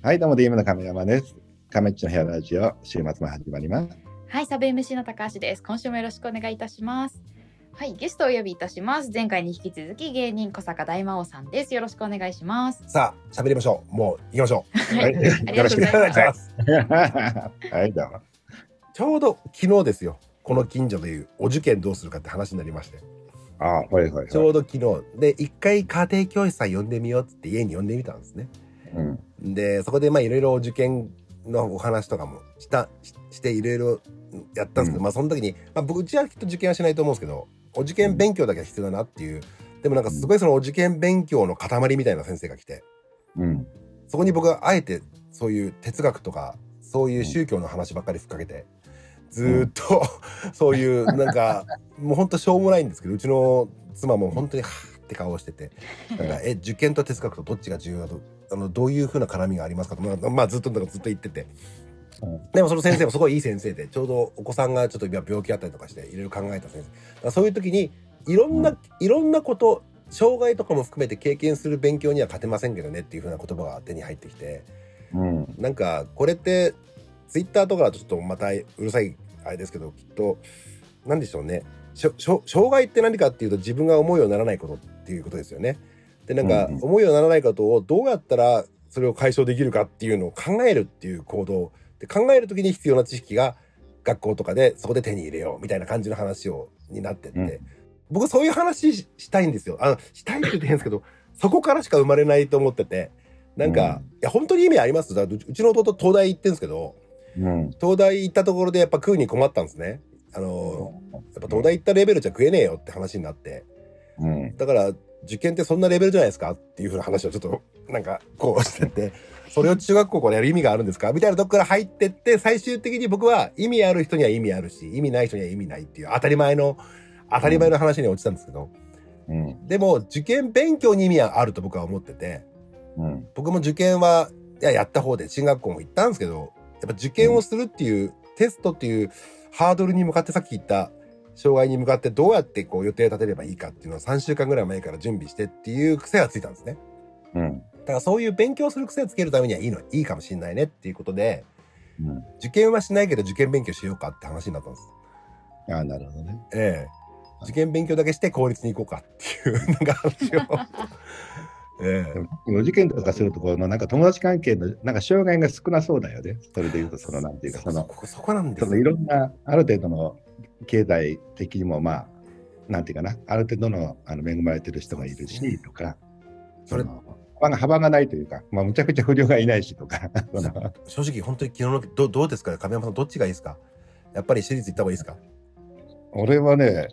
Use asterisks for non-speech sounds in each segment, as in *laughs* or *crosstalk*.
はい、どうも DM の亀山です。亀っちの部屋ラジオ、週末も始まります。はい、サブ MC の高橋です。今週もよろしくお願いいたします。はい、ゲストをお呼びいたします。前回に引き続き芸人小坂大魔王さんです。よろしくお願いします。さあ、喋りましょう。もう行きましょはい、ありがとうございう。おます願いします。*laughs* はい、どうも。ちょうど昨日ですよ。この近所でいうお受験どうするかって話になりまして。あ、はいはいはい。ちょうど昨日で一回家庭教師さん呼んでみようっつって家に呼んでみたんですね。うん、でそこでまあいろいろお受験のお話とかもしたししていろいろやったんですけど、うん。まあその時に、まあ、僕うちはきっと受験はしないと思うんですけどお受験勉強だけは必要だなっていうでもなんかすごいそのお受験勉強の塊みたいな先生が来てうん、そこに僕はあえてそういう哲学とかそういう宗教の話ばっかりふっかけてずーっとそういうなんかもうほんとしょうもないんですけどうちの妻も本当にはーって顔をしててなんかえ受験と哲学とどっちが重要だとあのどういうふうな絡みがありますかとまあ、まあ、ずっとなんかずっと言ってて。うん。でもその先生もすごいいい先生でちょうどお子さんがちょっと今病気あったりとかしていろいろ考えた先生。そういう時にいろんな、うん。いろんなこと障害とかも含めて経験する勉強には勝てませんけどねっていうふうな言葉が手に入ってきて。うん、なんかこれってツイッターとかだとちょっとまたうるさいあれですけどきっと何でしょうね。障害って何かっていうと自分が思うようにならないことっていうことですよね。でなんか思うようにならないことをどうやったらそれを解消できるかっていうのを考えるっていう行動で考える時に必要な知識が学校とかでそこで手に入れようみたいな感じの話をになってって、うん。僕そういう話ししたいんですよ。あのしたいって言って変ですけどそこからしか生まれないと思ってて。なんか、うん。いや本当に意味あります？だうちの弟東大行ってんですけどうん、東大行ったところでやっぱ食うに困ったんですね。あのやっぱ東大行ったレベルじゃ食えねえよって話になって。うん、だから受験ってそんなレベルじゃないですかっていうふうな話をちょっとなんかこうしててそれを中学校からやる意味があるんですかみたいなとこから入ってって最終的に僕は意味ある人には意味あるし意味ない人には意味ないっていう当たり前の当たり前の話に落ちたんですけどうん、でも受験勉強に意味はあると僕は思っててうん、僕も受験はいややった方で進学校も行ったんですけどやっぱ受験をするっていう、テストっていうハードルに向かってさっき言った障害に向かってどうやってこう予定立てればいいかっていうのを3週間ぐらい前から準備してっていう癖がついたんですね。うん、だからそういう勉強する癖をつけるためにはいいのいいかもしれないねっていうことでうん、受験はしないけど受験勉強しようかって話になったんです。あ、なるほどね。ええ受験勉強だけして公立に行こうかっていうなんか話を。*laughs* ええお受験とかするところのなんか友達関係のなんか障害が少なそうだよね。それでいうとそのなんていうかそのそこそこなんですそのいろんなある程度の経済的にもまあなんていうかなある程度のあの恵まれてる人がいるしとかそれの幅が幅がないというか、まあ、むちゃくちゃ不良がいないしとか *laughs* 正直本当に昨日のどどうですか亀山さんどっちがいいですか？やっぱり私立行った方がいいですか？俺はね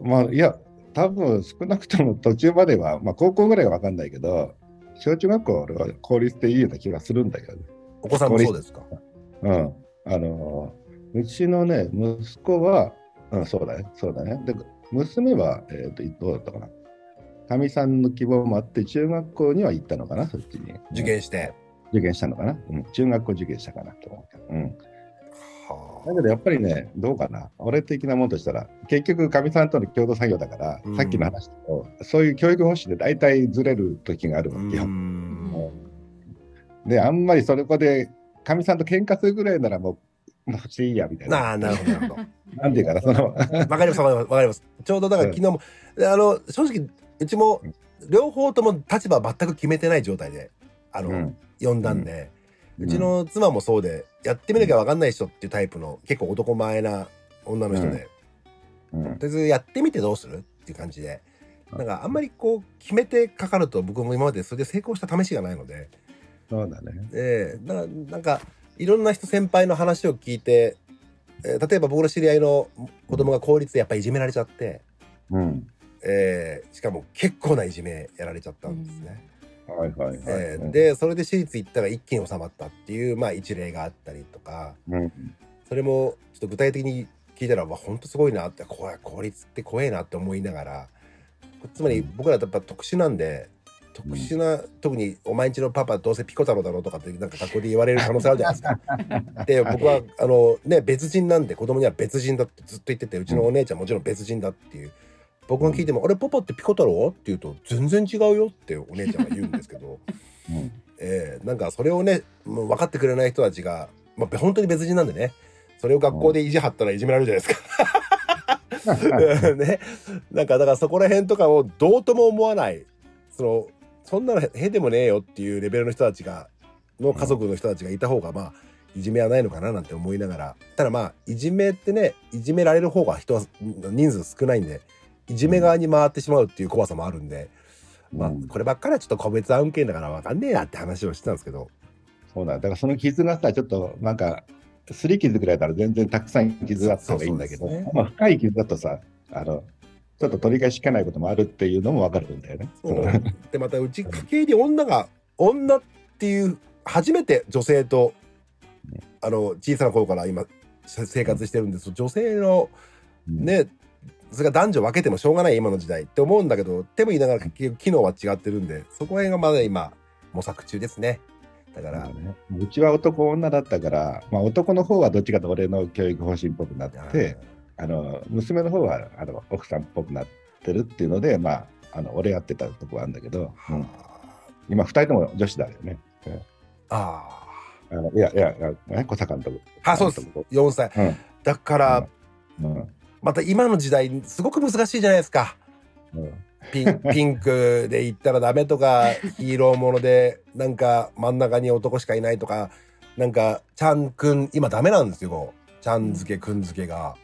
まあいや多分少なくとも途中までは、まあ、高校ぐらいは分かんないけど小中学校は俺は公立でいいような気がするんだけどね。お子さんもそうですか？うん。あのうちのね、息子は、うん、そうだね、そうだね。で、娘は、えっ、と、どうだったかな。かみさんの希望もあって、中学校には行ったのかな、そっちに。受験して、受験したのかな。うん、中学校受験したかなと思うけど。うん。はだけどやっぱりね、どうかな。俺的なもんとしたら、結局、かみさんとの共同作業だから、うんさっきの話と、そういう教育方針で大体ずれる時があるわけよ。うーんで、あんまりそこで、かみさんと喧嘩するぐらいならもう、もうしていいや、みたいな。ああなるほどなるほど。なんていうかな、その、わかりますわかります。ちょうどだから昨日も、であの正直うちも両方とも立場全く決めてない状態であの、うん。呼んだんで、ううんちの妻もそうでやってみなきゃ分かんない人っていうタイプの結構男前な女の人で、うん。とりあえずやってみてどうするっていう感じで。なんかあんまりこう決めてかかると僕も今までそれで成功した試しがないので、そうだね。ええだからなんかいろんな人先輩の話を聞いて、えー例えば僕の知り合いの子供が公立でやっぱりいじめられちゃって、うん。えーしかも結構ないじめやられちゃったんですね。はいはいはい。えーでそれで私立行ったら一気に収まったっていう、まあ、一例があったりとかうん、それもちょっと具体的に聞いたらわ本当すごいなって怖い公立って怖いなって思いながらつまり僕らやっぱ特殊なんで特殊な、特に「お前んちのパパどうせピコ太郎だろ」とかってなんか学校で言われる可能性あるじゃないですか。*laughs* で僕はあのね別人なんで子供には別人だってずっと言っててうちのお姉ちゃんもちろん別人だっていう僕が聞いても「あれパパってピコ太郎?」って言うと「全然違うよ」ってお姉ちゃんが言うんですけど *laughs* うんえーなんかそれをねもう分かってくれない人たちが、まあ、本当に別人なんでねそれを学校で意地張ったらいじめられるじゃないですか。*laughs* ね、なんかだからそこら辺とかをどうとも思わないそのそんなのへでもねえよっていうレベルの人たちがの家族の人たちがいた方がまあいじめはないのかななんて思いながら。ただまあいじめってねいじめられる方が人は人数少ないんでいじめ側に回ってしまうっていう怖さもあるんで、まあうん。こればっかりはちょっと個別案件だから分かんねえやって話をしてたんですけど。そうなんだ。だからその傷がさ、ちょっとなんか、すり傷ぐらいだったら全然たくさん傷あった方がいいんだけど、ねまあ、深い傷だとさ、あの、ちょっと取り返しきかないこともあるっていうのもわかるんだよね。でまたうち家系に女が女っていう初めて女性とあの小さな頃から今生活してるんです。女性のねそれが男女分けてもしょうがない今の時代って思うんだけどでも言いながら機能は違ってるんでそこら辺がまだ今模索中ですね。だから、まあねうちは男女だったから、まあ、男の方はどっちかと俺の教育方針っぽくなって、あの娘の方はあの奥さんっぽくなってるっていうので、まあ、あの俺やってたとこはあるんだけど、うん。今2人とも女子だよね。ああのいやいや、いやね小坂監督。あそうです。4歳、うん。だから、うん。また今の時代すごく難しいじゃないですか。うん。ピンピンクで言ったらダメとか *laughs* ヒーローものでなんか真ん中に男しかいないとかなんかちゃんくん今ダメなんですよちゃん付けくん付けが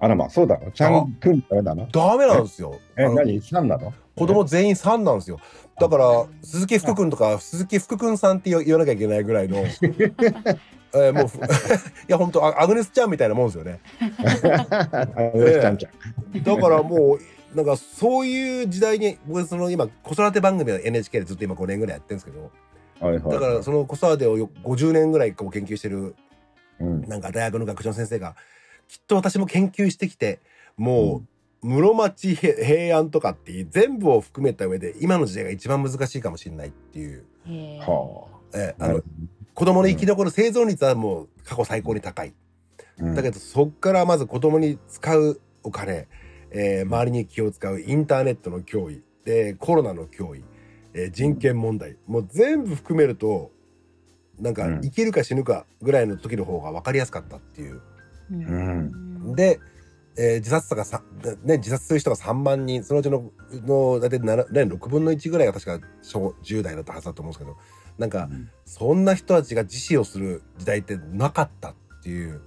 あらまあ、そうだろ。ちゃんくんダメなのダメなんですよえ、あの何 ?3 なの？子供全員3なんですよだから鈴木福君とか鈴木福君さんって言わなきゃいけないぐらいの *laughs* えーもうふ *laughs* いや本当アアグネスちゃんみたいなもんですよねあのちゃんちゃん。だからもうなんかそういう時代に僕その今子育て番組を NHK でずっと今5年ぐらいやってるんですけどはいはい。だからその子育てをよ50年ぐらいこう研究してるうん、なんか大学の学長の先生がきっと私も研究してきてもう室町へ平安とかっていう全部を含めた上で今の時代が一番難しいかもしれないっていう、はあ。えーあの子供の生き残る生存率はもう過去最高に高い。うん。だけどそっからまず子供に使うお金、えー周りに気を使うインターネットの脅威でコロナの脅威、えー人権問題もう全部含めるとなんかうん。生きるか死ぬかぐらいの時の方が分かりやすかったっていう。うん。で、えー自殺者がさ、ね、自殺する人が3万人そのうちのの大体7、ね、6分の1ぐらいが確か小10代だったはずだと思うんですけどなんかうん。そんな人たちが自死をする時代ってなかったっていう。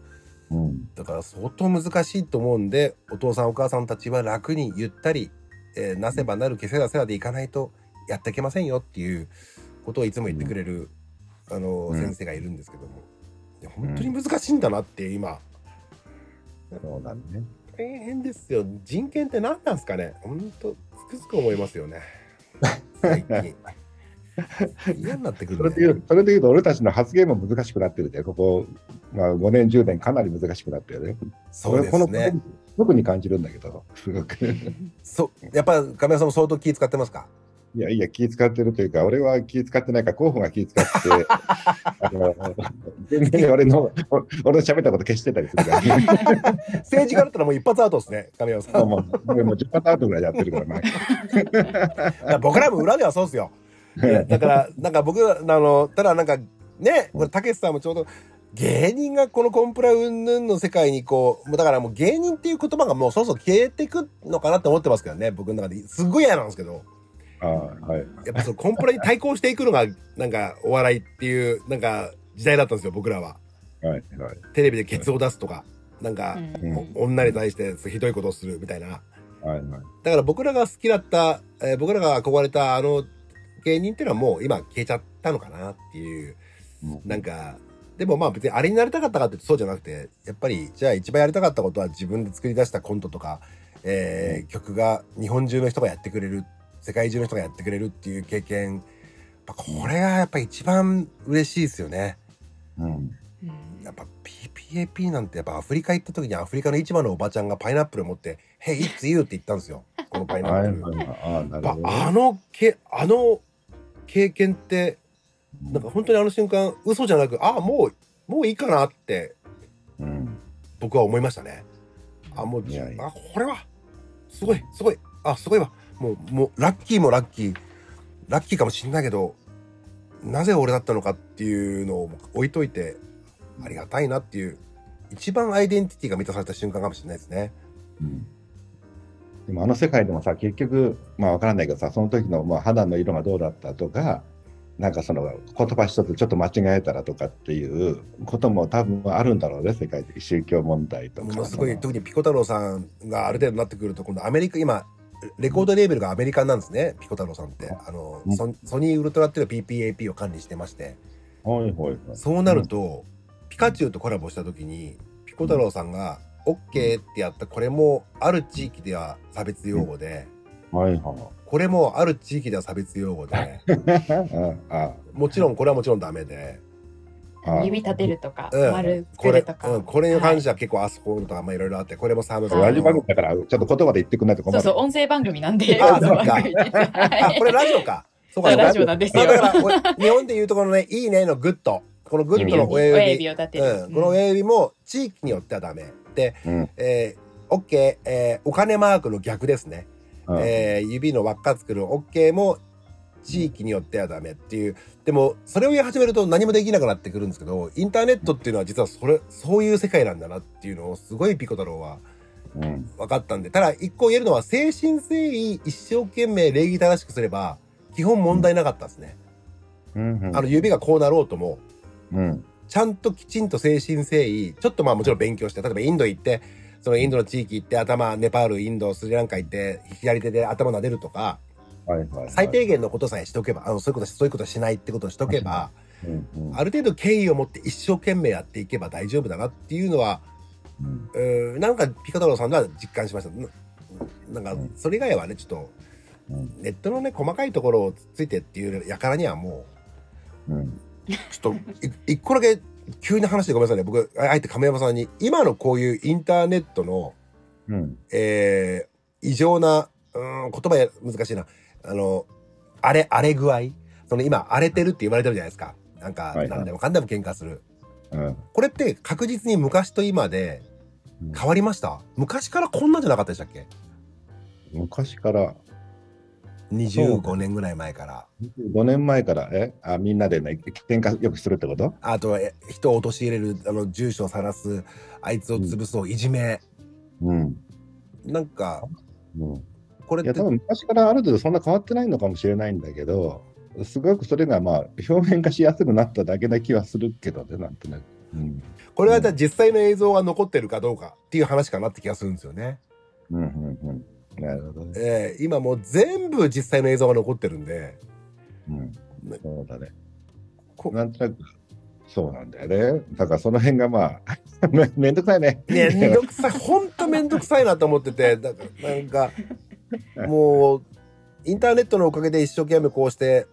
うん。だから相当難しいと思うんでお父さんお母さんたちは楽にゆったり、えーなせばなるけせらせらでいかないとやっていけませんよっていうことをいつも言ってくれる、あのうん。先生がいるんですけども。いや本当に難しいんだなって今そうだね。大変ですよ。人権って何なんですかね。本当つくづく思いますよね。最近。*laughs* 嫌になってくるね。それで言うそれで言うと、俺たちの発言も難しくなってるで、ここ、まあ、5年、10年、かなり難しくなってるね。そうで俺このすね特に感じるんだけど、すごく。そう。やっぱ亀山さんも相当気使ってますか？いやいや、気使ってるというか、俺は気使ってないから、候補が気使って、*laughs* あの全然俺の、俺の喋ったこと消してたりするから、政治家だったらもう一発アウトですね亀山さん。もう俺もう10パターン後ぐらいやってるから、前だから僕らも裏ではそうですよ。だからなんか僕らあのただなんかねこれたけしさんもちょうど芸人がこのコンプラ云々の世界にこうもうだからもう芸人っていう言葉がもうそろそろ消えてくのかなって思ってますけどね僕の中で。すっごい嫌なんですけどはい。やっぱそのコンプラに対抗していくのがなんかお笑いっていうなんか時代だったんですよ僕らははい。はい。テレビでケツを出すとかなんか、女に対してひどいことをするみたいなはい。はい。だから僕らが好きだった、えー僕らが憧れたあの芸人っていうのはもう今消えちゃったのかなっていうなんかでもまあ別にあれになりたかったかってそうじゃなくてやっぱりじゃあ一番やりたかったことは自分で作り出したコントとか、えー曲が日本中の人がやってくれる世界中の人がやってくれるっていう経験やっぱこれがやっぱ一番嬉しいですよね。うん。やっぱ PPAP なんてやっぱアフリカ行った時にアフリカの市場のおばちゃんがパイナップルを持って「Hey it's you」って言ったんですよこのパイナはい。ップル。はい。ああ、なるやっほど。ぱあのけあの経験ってなんか本当にあの瞬間嘘じゃなくあもうもういいかなってうん。僕は思いましたね。あもういやいやあこれはすごいすごいあすごいわもうもうラッキーもラッキー。ラッキーかもしんないけどなぜ俺だったのかっていうのを置いといてありがたいなっていう一番アイデンティティが満たされた瞬間かもしれないですね。うん。でもあの世界でもさ結局まあ分からないけどさその時のまあ肌の色がどうだったとかなんかその言葉一つちょっと間違えたらとかっていうことも多分あるんだろうね世界的宗教問題とか。ものすごい特にピコ太郎さんがある程度になってくると今度アメリカ今レコードレーベルがアメリカなんですね。ピコ太郎さんって。あの、うん。ソソニーウルトラっていうのは PPAP を管理してまして。はいはい。はいそうなると、ピカチュウとコラボした時にピコ太郎さんが OK ってやったこれもある地域では差別用語で、はいはい。これもある地域では差別用語で *laughs* もちろんこれはもちろんダメで、あ指立てるとか、うん。丸これ作るとか、うん、これに関してはは結構アスホールとかまあいろいろあってこれもサムはいラジオ番組だからちょっと言葉で言ってくんないと困るいそうそう音声番組なんで。あこの番組実はこれラジオか。そうかラジオなんですよ。だから俺日本でいうとこのね「いいね」のグッド。このグッドの親親指指を立てる、うん、この親指も地域によってはダメ。で、うん。えー、OK、えーお金マークの逆ですね、うん。えー指の輪っか作る。OK も地域によってはダメっていう。でもそれを言い始めると何もできなくなってくるんですけどインターネットっていうのは実はそれそういう世界なんだなっていうのをすごいピコ太郎はうん。分かったんで。ただ一個言えるのは誠心誠意一生懸命礼儀正しくすれば基本問題なかったですね、うん。うん。あの指がこうなろうともうん。ちゃんときちんと誠心誠意ちょっとまあもちろん勉強して例えばインド行ってそのインドの地域行って頭ネパールインドスリランカ行って左手で頭撫でるとかはいはいはい。最低限のことさえしておけばあのそういうことそういうことしないってことをしとけばうんうん。ある程度敬意を持って一生懸命やっていけば大丈夫だなっていうのはうん。なんかピカ太郎さんでは実感しました。ななんかそれ以外はねちょっとうん。ネットのね細かいところをつついてっていうやからにはもうん。うちょっとい一個だけ急に話してごめんなさいね。僕ああえて亀山さんに今のこういうインターネットのうん。えー異常なうーん言葉や難しいなあの荒れ荒れ具合？その今荒れてるって言われてるじゃないですか。なんか何でもかんでも喧嘩する、うん。これって確実に昔と今で変わりました？昔からこんなんじゃなかったでしたっけ？昔から。25年ぐらい前から。5年前から？え？あみんなでね喧嘩よくするってこと？あとえ人を陥れるあの住所を晒すあいつを潰そう、いじめ。うん、なんかうん、これって。いや多分昔からある程度そんな変わってないのかもしれないんだけどすごくそれがまあ表面化しやすくなっただけな気はするけどねなんとなく、うん。これはじゃあ実際の映像が残ってるかどうかっていう話かなって気がするんですよね。うんうんうん。なるほどね、えー今もう全部実際の映像が残ってるんで。うん、そうだね。こなんとなくそうなんだよね。だからその辺がまあ *laughs* めめんどくさいね。めんどくさい。ほんとめんどくさいなと思っててだからなんか *laughs* もうインターネットのおかげで一生懸命こうして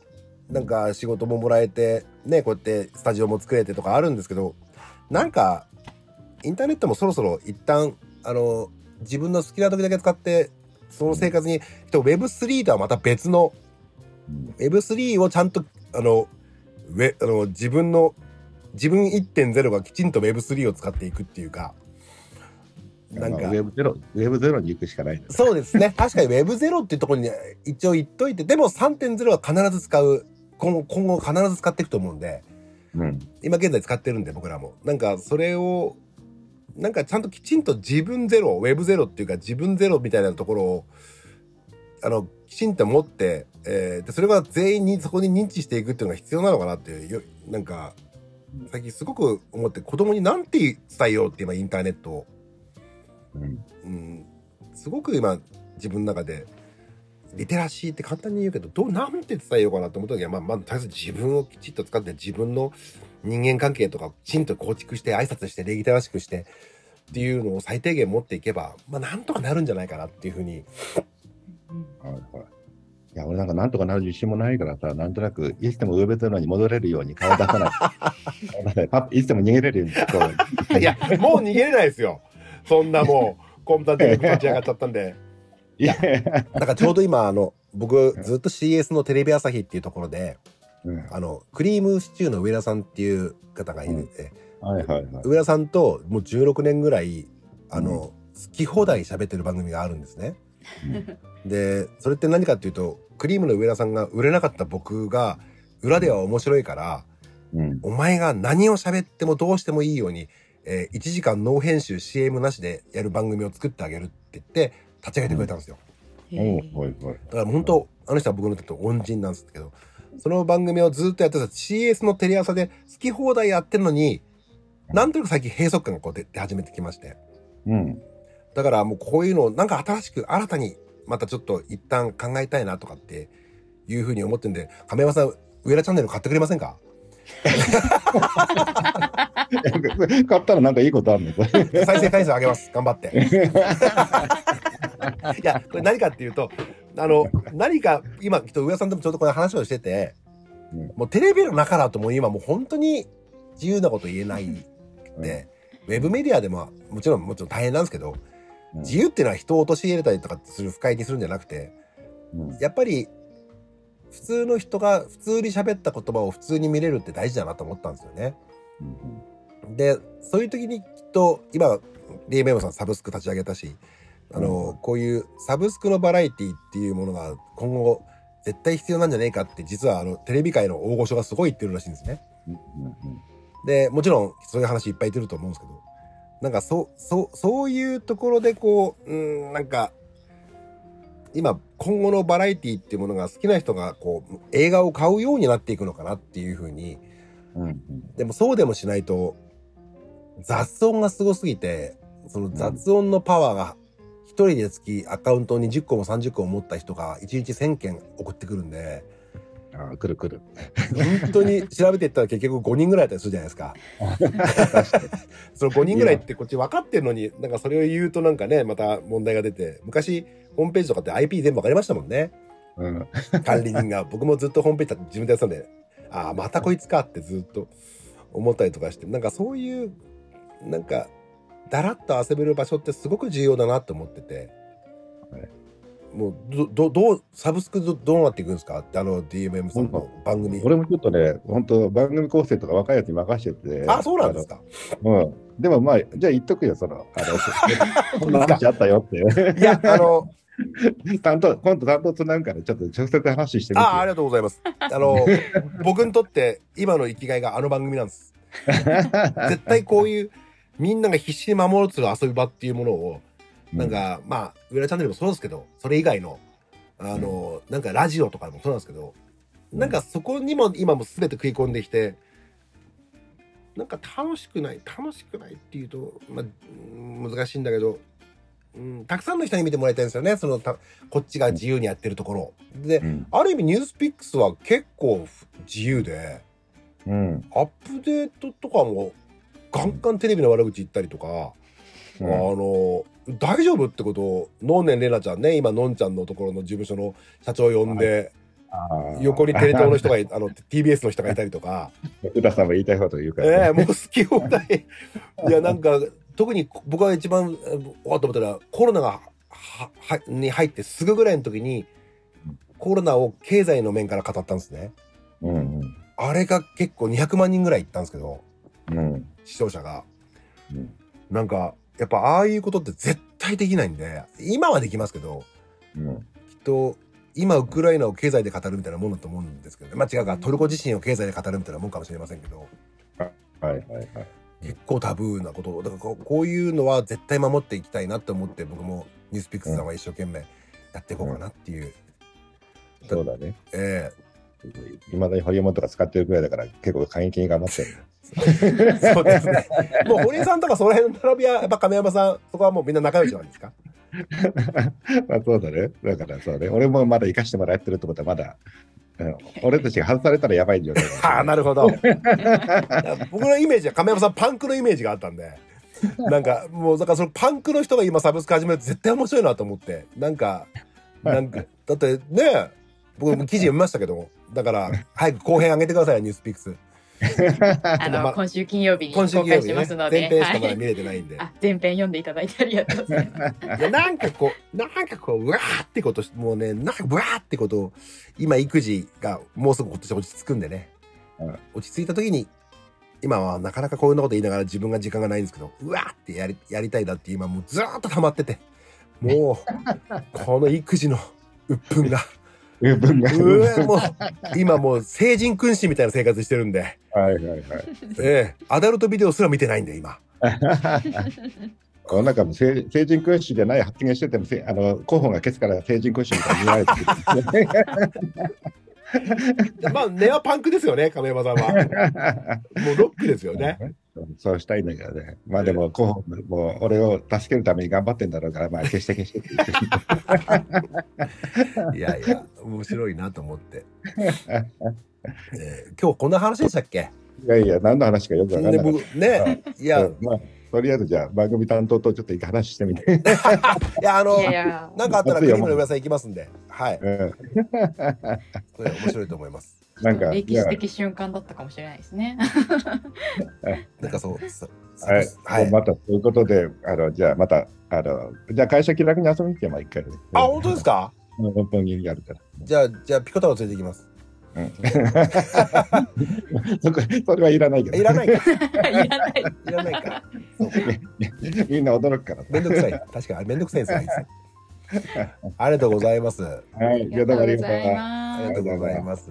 なんか仕事ももらえてねこうやってスタジオも作れてとかあるんですけどなんかインターネットもそろそろ一旦あの自分の好きな時だけ使ってその生活に Web3 とはまた別の Web3 をちゃんとあのウェあの自分の自分1.0がきちんと Web3 を使っていくっていうかなんか。まあウェブゼロウェブゼロに行くしかない。ねそうですね。*laughs* 確かに Web0 っていうところに一応言っといて。でも3.0は必ず使う。今後今後必ず使っていくと思うんで。うん。今現在使ってるんで僕らも。なんかそれをなんかちゃんときちんと自分ゼロ Web0 っていうか自分ゼロみたいなところをあのきちんと持って、えーでそれが全員にそこに認知していくっていうのが必要なのかなっていうよなんか最近すごく思って子供に何て伝えようって今インターネットを、うん。うん、すごく今自分の中でリテラシーって簡単に言うけどどうなんて伝えようかなと思った時はまあまずとりあえず自分をきちっと使って自分の人間関係とかきちんと構築して挨拶して礼儀正しくしてっていうのを最低限持っていけばまあなんとかなるんじゃないかなっていうふうに。はいはい。いや俺なんかなんとかなる自信もないからさなんとなくいつでもウェブゼロに戻れるように顔出さない。*laughs* い。つでも逃げれるようにいやもう逃げれないですよそんなもうコンターで立ち上がっちゃったんで。いや。だからちょうど今あの僕ずっと CS のテレビ朝日っていうところでうん。あのクリームシチューの上田さんっていう方がいるんで、はいはいはい。上田さんともう16年ぐらいあの、好き放題喋ってる番組があるんですね。*laughs* でそれって何かっていうとクリームの上田さんが売れなかった僕が裏では面白いから、うん。お前が何を喋ってもどうしてもいいように、えー1時間ノー編集 CM なしでやる番組を作ってあげるって言って立ち上げてくれたんですよ。おうはいはい。だから本当あの人は僕のとって恩人なんですけどその番組をずっとやってた CS のテレ朝で好き放題やってるのになんとなく最近閉塞感がこう出出始めてきましてうん。だからもうこういうのをなんか新しく新たにまたちょっと一旦考えたいなとかっていうふうに思ってるんで亀山さん上田チャンネル買ってくれませんか？*laughs* 買ったらなんかいいことあるの？これ。再生回数上げます。頑張って。*laughs* いやこれ何かっていうとあの何か今きっと上田さんともちょうどこの話をしてて、うん。もうテレビの中だともう今もう本当に自由なこと言えないで、ウェブメディアでももちろんもちろん大変なんですけどうん。自由っていうのは人を陥れたりとかする不快にするんじゃなくてうん。やっぱり普通の人が普通に喋った言葉を普通に見れるって大事だなと思ったんですよね。でそういう時にきっと今 DMM さんサブスク立ち上げたしあの、こういうサブスクのバラエティっていうものが今後絶対必要なんじゃねえかって実はあのテレビ界の大御所がすごい言ってるらしいんですね。うんうんでもちろんそういう話いっぱい言ってると思うんですけどなんかそうそうそういうところでこううんなんか今今後のバラエティっていうものが好きな人がこう映画を買うようになっていくのかなっていうふうに。うんうん。でもそうでもしないと雑音がすごすぎてその雑音のパワーが一人でつきアカウントに10個も30個も持った人が1日1000件送ってくるんで。ああ、来る来る。本当に調べていったら結局5人ぐらいだったりするじゃないですか。*laughs* その5人ぐらいってこっち分かってるのになんかそれを言うとなんかねまた問題が出て。昔ホームページとかって IP 全部分かりましたもんねうん。管理人が *laughs* 僕もずっとホームページ自分でやってたんでああまたこいつかってずっと思ったりとかしてなんかそういうなんかだらっと遊べる場所ってすごく重要だなと思ってて、はいもうどどどうサブスクどどうなっていくんですか？ってあの DMM さんの番組俺もちょっとね、本当番組構成とか若いやつに任せてて。あそうなんですか。うん。でもまあ、じゃあ言っとくよ、その、あの、*laughs* こんな話あったよって。いやあの *laughs* 担当、今度担当つなぐから、ちょっと直接話してみて。ああありがとうございます。あの *laughs* 僕にとって今の生きがいがあの番組なんです。*laughs* 絶対こういうみんなが必死に守ろうとする遊び場っていうものをなんか、まあ上田チャンネルもそうですけどそれ以外のあの、なんかラジオとかもそうなんですけどなんかそこにも今も全て食い込んできてなんか楽しくない楽しくないっていうと、まあ、うん難しいんだけど、うん、たくさんの人に見てもらいたいんですよね。そのたこっちが自由にやってるところ。をでうん。ある意味ニュースピックスは結構自由でうん。アップデートとかもガンガンテレビの悪口言ったりとか、あの大丈夫ってことをのんねんれなちゃんね今のんちゃんのところの事務所の社長呼んで、横にテレ東の人がい *laughs* あの TBS の人がいたりとか。*laughs* 宇田さんも言いたいこと言うから。ええもう好き放題。いやなんか特に僕が一番えわっと思ったらコロナがははに入ってすぐぐらいの時にコロナを経済の面から語ったんですね。うんあれが結構200万人ぐらい行ったんですけどうん。うん。視聴者が。うんなんかやっぱああいうことって絶対できないんで今はできますけどうん。きっと今ウクライナを経済で語るみたいなもんだと思うんですけどねまあ違うかトルコ地震を経済で語るみたいなもんかもしれませんけどはいはいはい。結構タブーなことだからこういうのは絶対守っていきたいなって思って僕もニュースピックスさんは一生懸命やっていこうかなっていう、そうだね。えいまだにホリエモンとか使ってるくらいだから、結構過激に頑張ってる。えそうですねもう堀江さんとかその辺の並びはやっぱ亀山さんそこはもうみんな仲良しなんですか *laughs* まあそうだね。だからそうね。俺もまだ生かしてもらってるってことはまだ、うん俺たちが外されたらやばいんじゃないは *laughs* あなるほど。*laughs* 僕のイメージは亀山さんパンクのイメージがあったんで。なんかもうだからそのパンクの人が今サブスク始めると絶対面白いなと思って。なんかなんかだってね僕も記事読みましたけどだから早く後編上げてくださいよニュースピックス *laughs* あの、ま今週金曜日に今週公開し金曜日ね。ますので、前編しかまはいだ見れてないんで、あ、前編読んでいただいてありがとうございます。いやなんかこうなんかこううわーってことしもうねなんかうわーってことを今育児がもうすぐ今年落ち着くんでね、うん。落ち着いた時に今はなかなかこういうこと言いながら自分が時間がないんですけどうわーってやりやりたいなって今もうずーっと溜まってて。もう *laughs* この育児の鬱憤が文が。もう今もう成人君子みたいな生活してるんで、はいはいはい。ええアダルトビデオすら見てないんで今。この中も成成人君子じゃない発言しててもせあの候補が消すから成人君子みたいに見られてる *laughs* まあ根はパンクですよね亀山さんは。もうロックですよね。*laughs* そうしたいんだけどね。まあでも候補もう俺を助けるために頑張ってんだろうから、まあ消して消してって言って。*laughs* いやいや面白いなと思って。ええ今日こんな話でしたっけ？いやいや、何の話かよくわかんでない。僕ねいやうんまあ、とりあえずじゃあ番組担当とちょっと一回話してみて。*laughs* いやあのいやいやなんかあったらクリームの皆さん行きますんで、はい、うれ面白いと思います。なんか、歴史的瞬間だったかもしれないですね。なんかそう、さはい、はい。またということで、あのじゃあまた、あのじゃあ会社気楽に遊びに来ても一回ね。あ、本当ですか？本木にあるから。じゃあじゃあピコタを連れて行きます。うん、そ *laughs* こそれはいらないけど。いらないか。いらない。いらないか。みんな驚くから。めんどくさい。確かにめんどくさいんですよ *laughs* ありがとうございます。はい、ありがとうござい。ますありがとうございます。